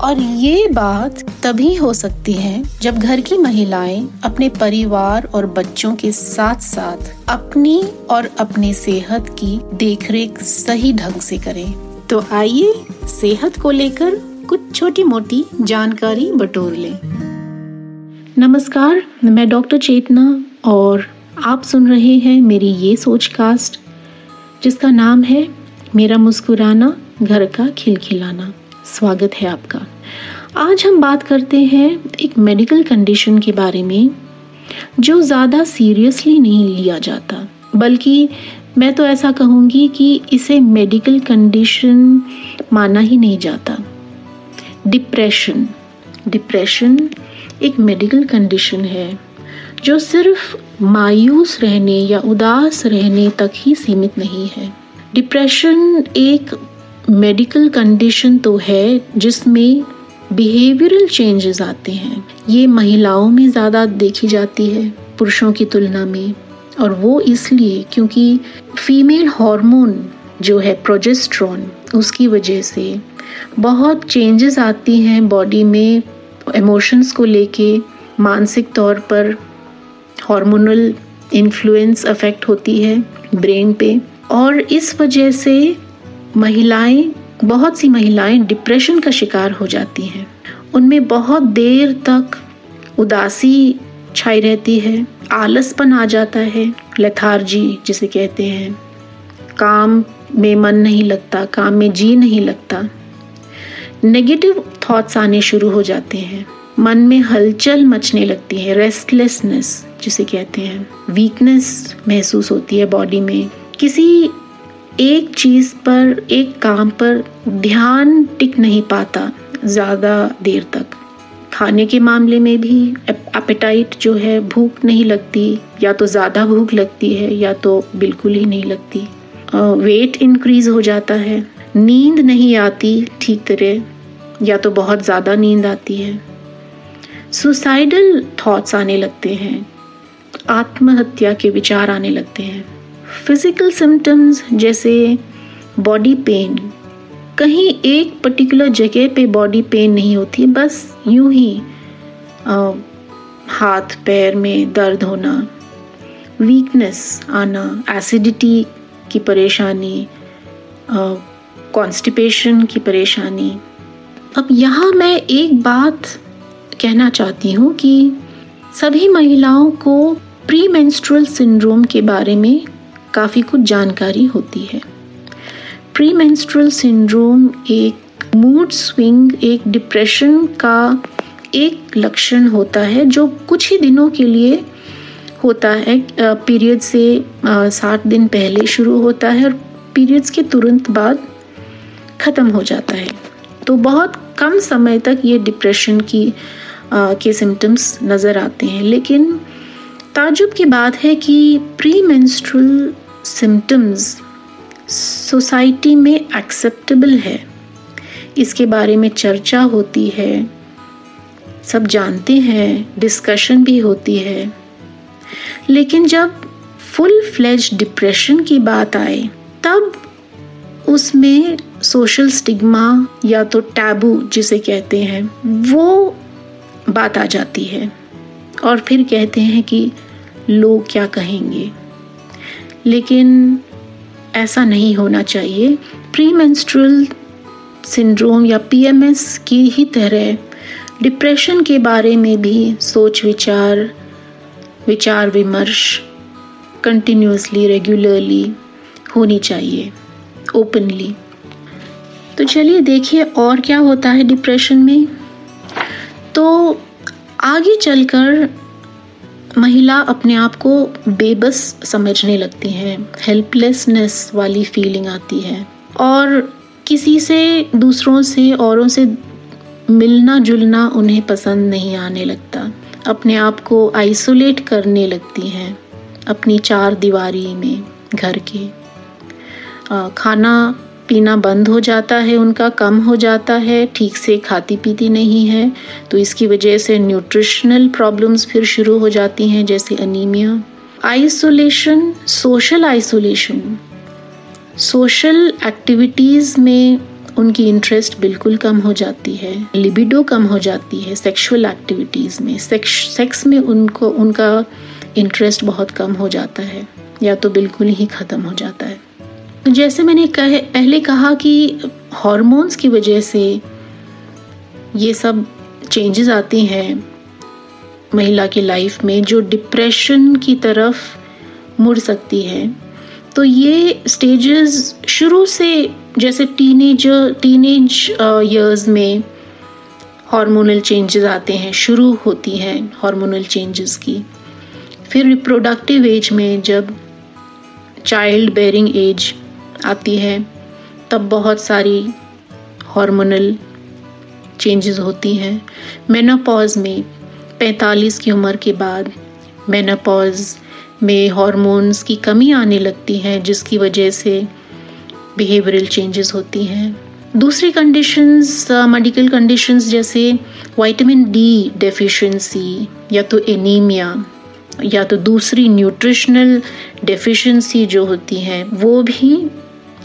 और ये बात तभी हो सकती है जब घर की महिलाएँ अपने परिवार और बच्चों के साथ साथ अपनी और अपनी सेहत की देखरेख सही ढंग से करें। तो आइए सेहत को लेकर कुछ छोटी मोटी जानकारी बटोर लें। नमस्कार, मैं डॉक्टर चेतना और आप सुन रहे हैं मेरी ये सोच कास्ट जिसका नाम है मेरा मुस्कुराना, घर का खिलखिलाना। स्वागत है आपका। आज हम बात करते हैं एक मेडिकल कंडीशन के बारे में, जो ज़्यादा सीरियसली नहीं लिया जाता। बल्कि मैं तो ऐसा कहूँगी कि इसे मेडिकल कंडीशन माना ही नहीं जाता। डिप्रेशन डिप्रेशन एक मेडिकल कंडीशन है, जो सिर्फ़ मायूस रहने या उदास रहने तक ही सीमित नहीं है। डिप्रेशन एक मेडिकल कंडीशन तो है जिसमें बिहेवियरल चेंजेस आते हैं। ये महिलाओं में ज़्यादा देखी जाती है, पुरुषों की तुलना में। और वो इसलिए क्योंकि फीमेल हार्मोन जो है प्रोजेस्ट्रॉन उसकी वजह से बहुत चेंजेस आती हैं बॉडी में इमोशंस को लेके। मानसिक तौर पर हार्मोनल इन्फ्लुएंस अफेक्ट होती है ब्रेन पे। और इस वजह से महिलाएँ, बहुत सी महिलाएँ डिप्रेशन का शिकार हो जाती हैं। उनमें बहुत देर तक उदासी छाई रहती है, आलसपन आ जाता है लथार्जी जिसे कहते हैं। काम में मन नहीं लगता, काम में जी नहीं लगता। नेगेटिव थॉट्स आने शुरू हो जाते हैं। मन में हलचल मचने लगती है रेस्टलेसनेस जिसे कहते हैं। वीकनेस महसूस होती है बॉडी में। किसी एक चीज़ पर, एक काम पर ध्यान टिक नहीं पाता ज़्यादा देर तक। खाने के मामले में भी एपेटाइट जो है भूख नहीं लगती, या तो ज़्यादा भूख लगती है, या तो बिल्कुल ही नहीं लगती। वेट इंक्रीज हो जाता है। नींद नहीं आती ठीक तरह, या तो बहुत ज़्यादा नींद आती है। सुसाइडल थॉट्स आने लगते हैं। आत्महत्या के विचार आने लगते हैं। फ़िज़िकल सिम्टम्स जैसे बॉडी पेन कहीं एक पर्टिकुलर जगह पे बॉडी पेन नहीं होती बस यूँ ही आ, हाथ पैर में दर्द होना वीकनेस आना एसिडिटी की परेशानी कॉन्स्टिपेशन की परेशानी। अब यहाँ मैं एक बात कहना चाहती हूँ कि सभी महिलाओं को प्री मेंस्ट्रुअल सिंड्रोम के बारे में काफ़ी कुछ जानकारी होती है। प्री मेंस्ट्रुअल सिंड्रोम एक मूड स्विंग एक डिप्रेशन का एक लक्षण होता है जो कुछ ही दिनों के लिए होता है। पीरियड से सात दिन पहले शुरू होता है और पीरियड्स के तुरंत बाद ख़त्म हो जाता है। तो बहुत कम समय तक ये डिप्रेशन की आ, के सिम्टम्स नज़र आते हैं। लेकिन ताजुब की बात है कि प्री मेंस्ट्रुअल सिम्टम्स सोसाइटी में एक्सेप्टेबल है। इसके बारे में चर्चा होती है। सब जानते हैं डिस्कशन भी होती है। लेकिन जब फुल फ्लेज डिप्रेशन की बात आए, तब उसमें सोशल स्टिग्मा या तो टैबू जिसे कहते हैं, वो बात आ जाती है। और फिर कहते हैं कि लोग क्या कहेंगे। लेकिन ऐसा नहीं होना चाहिए। प्री मेंस्ट्रुअल सिंड्रोम या पीएमएस की ही तरह डिप्रेशन के बारे में भी सोच, विचार विचार विमर्श कंटिन्यूसली रेगुलरली होनी चाहिए ओपनली तो चलिए देखिए और क्या होता है डिप्रेशन में। तो आगे चलकर महिला अपने आप को बेबस समझने लगती हैं हेल्पलेसनेस वाली फीलिंग आती है। और किसी से, दूसरों से, औरों से मिलना जुलना उन्हें पसंद नहीं आने लगता। अपने आप को आइसोलेट करने लगती हैं अपनी चार दीवारी में, घर के। खाना पीना बंद हो जाता है, उनका कम हो जाता है, ठीक से खाती पीती नहीं है तो इसकी वजह से न्यूट्रिशनल प्रॉब्लम्स फिर शुरू हो जाती हैं, जैसे anaemia isolation social isolation social activities में उनकी इंटरेस्ट बिल्कुल कम हो जाती है लिबिडो कम हो जाती है सेक्सुअल एक्टिविटीज़ में। सेक्स सेक्स में उनको, उनका इंटरेस्ट बहुत कम हो जाता है, या तो बिल्कुल ही ख़त्म हो जाता है। जैसे मैंने कह, पहले कहा कि हॉर्मोन्स की वजह से ये सब चेंजेस आती हैं महिला की लाइफ में जो डिप्रेशन की तरफ़ मुड़ सकती है। तो ये स्टेजेस शुरू से जैसे टीनेज टीनेज इयर्स में हार्मोनल चेंजेस आते हैं शुरू होती हैं हार्मोनल चेंजेस की। फिर रिप्रोडक्टिव एज में जब चाइल्ड बेरिंग एज आती है, तब बहुत सारी हार्मोनल चेंजेस होती हैं। मेनापॉज में 45 की उम्र के बाद मेनापॉज में हार्मोन्स की कमी आने लगती है, जिसकी वजह से बिहेवियरल चेंजेस होती हैं। दूसरी कंडीशंस मेडिकल कंडीशंस जैसे विटामिन डी डेफिशिएंसी या तो एनीमिया या तो दूसरी न्यूट्रिशनल डेफिशिएंसी जो होती हैं, वो भी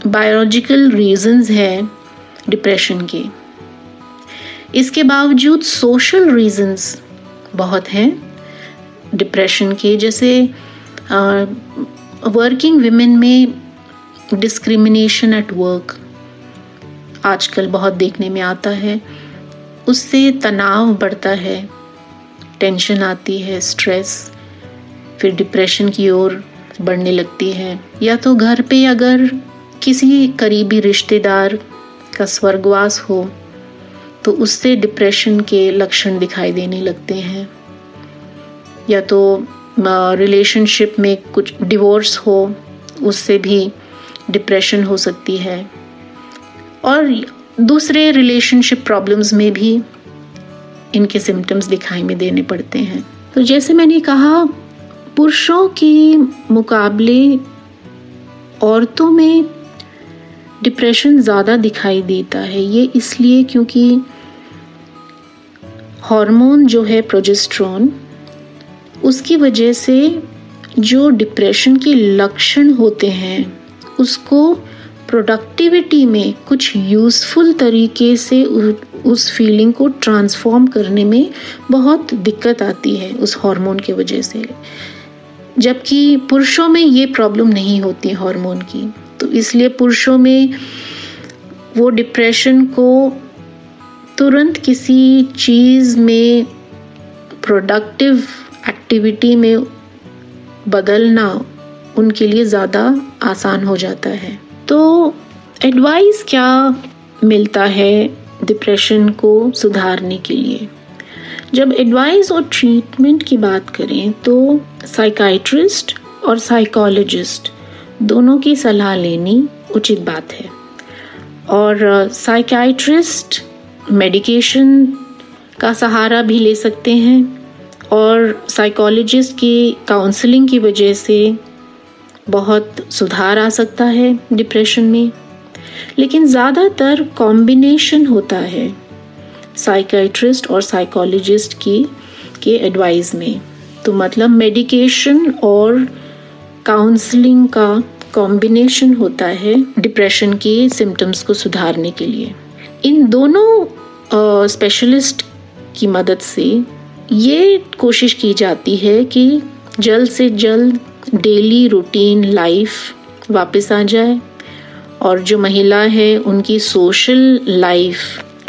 बायोलॉजिकल रीजंस है डिप्रेशन के। इसके बावजूद सोशल रीजंस बहुत हैं डिप्रेशन के, जैसे वर्किंग वीमेन में डिस्क्रिमिनेशन एट वर्क आजकल बहुत देखने में आता है। उससे तनाव बढ़ता है टेंशन आती है स्ट्रेस फिर डिप्रेशन की ओर बढ़ने लगती है। या तो घर पे अगर किसी करीबी रिश्तेदार का स्वर्गवास हो तो उससे डिप्रेशन के लक्षण दिखाई देने लगते हैं। या तो रिलेशनशिप में कुछ डिवोर्स हो, उससे भी डिप्रेशन हो सकती है। और दूसरे रिलेशनशिप प्रॉब्लम्स में भी इनके सिम्टम्स दिखाई में देने पड़ते हैं। तो जैसे मैंने कहा, पुरुषों के मुकाबले औरतों में डिप्रेशन ज़्यादा दिखाई देता है। ये इसलिए क्योंकि हार्मोन जो है प्रोजेस्ट्रॉन उसकी वजह से जो डिप्रेशन के लक्षण होते हैं, उसको प्रोडक्टिविटी में कुछ यूज़फुल तरीके से उस फीलिंग को ट्रांसफॉर्म करने में बहुत दिक्कत आती है उस हार्मोन की वजह से। जबकि पुरुषों में ये प्रॉब्लम नहीं होती हार्मोन की। तो इसलिए पुरुषों में वो डिप्रेशन को तुरंत किसी चीज़ में प्रोडक्टिव एक्टिविटी में बदलना उनके लिए ज़्यादा आसान हो जाता है। तो एडवाइस क्या मिलता है डिप्रेशन को सुधारने के लिए? जब एडवाइस और ट्रीटमेंट की बात करें तो साइकाइट्रिस्ट और साइकोलॉजिस्ट दोनों की सलाह लेनी उचित बात है। और साइकाइट्रिस्ट मेडिकेशन का सहारा भी ले सकते हैं और साइकोलॉजिस्ट की काउंसलिंग की वजह से बहुत सुधार आ सकता है डिप्रेशन में। लेकिन ज़्यादातर कॉम्बिनेशन होता है साइकाइट्रिस्ट और साइकोलॉजिस्ट की, के एडवाइस में। तो मतलब मेडिकेशन और काउंसलिंग का कॉम्बिनेशन होता है डिप्रेशन के सिम्टम्स को सुधारने के लिए। इन दोनों स्पेशलिस्ट uh, की मदद से ये कोशिश की जाती है कि जल्द से जल्द डेली रूटीन लाइफ वापस आ जाए और जो महिला है उनकी सोशल लाइफ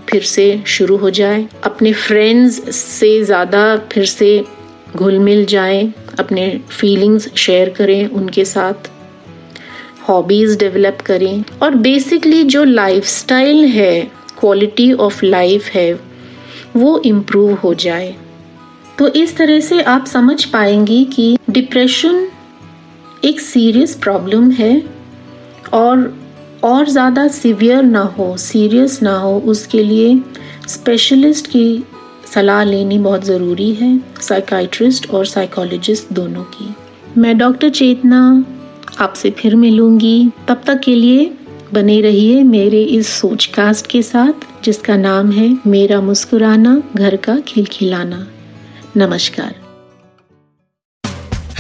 फिर से शुरू हो जाए। अपने फ्रेंड्स से ज़्यादा फिर से घुल मिल जाएँ, अपने फीलिंग्स शेयर करें उनके साथ। हॉबीज़ डेवलप करें और बेसिकली जो लाइफस्टाइल है क्वालिटी ऑफ़ लाइफ है, वो इम्प्रूव हो जाए। तो इस तरह से आप समझ पाएँगी कि डिप्रेशन एक सीरियस प्रॉब्लम है और और ज़्यादा सीवियर ना हो सीरियस ना हो, उसके लिए स्पेशलिस्ट की सलाह लेनी बहुत ज़रूरी है साइकाइट्रिस्ट और साइकोलॉजिस्ट दोनों की। मैं डॉक्टर चेतना आपसे फिर मिलूँगी। तब तक के लिए बने रहिए मेरे इस सोच कास्ट के साथ, जिसका नाम है मेरा मुस्कुराना, घर का खिलखिलाना। नमस्कार।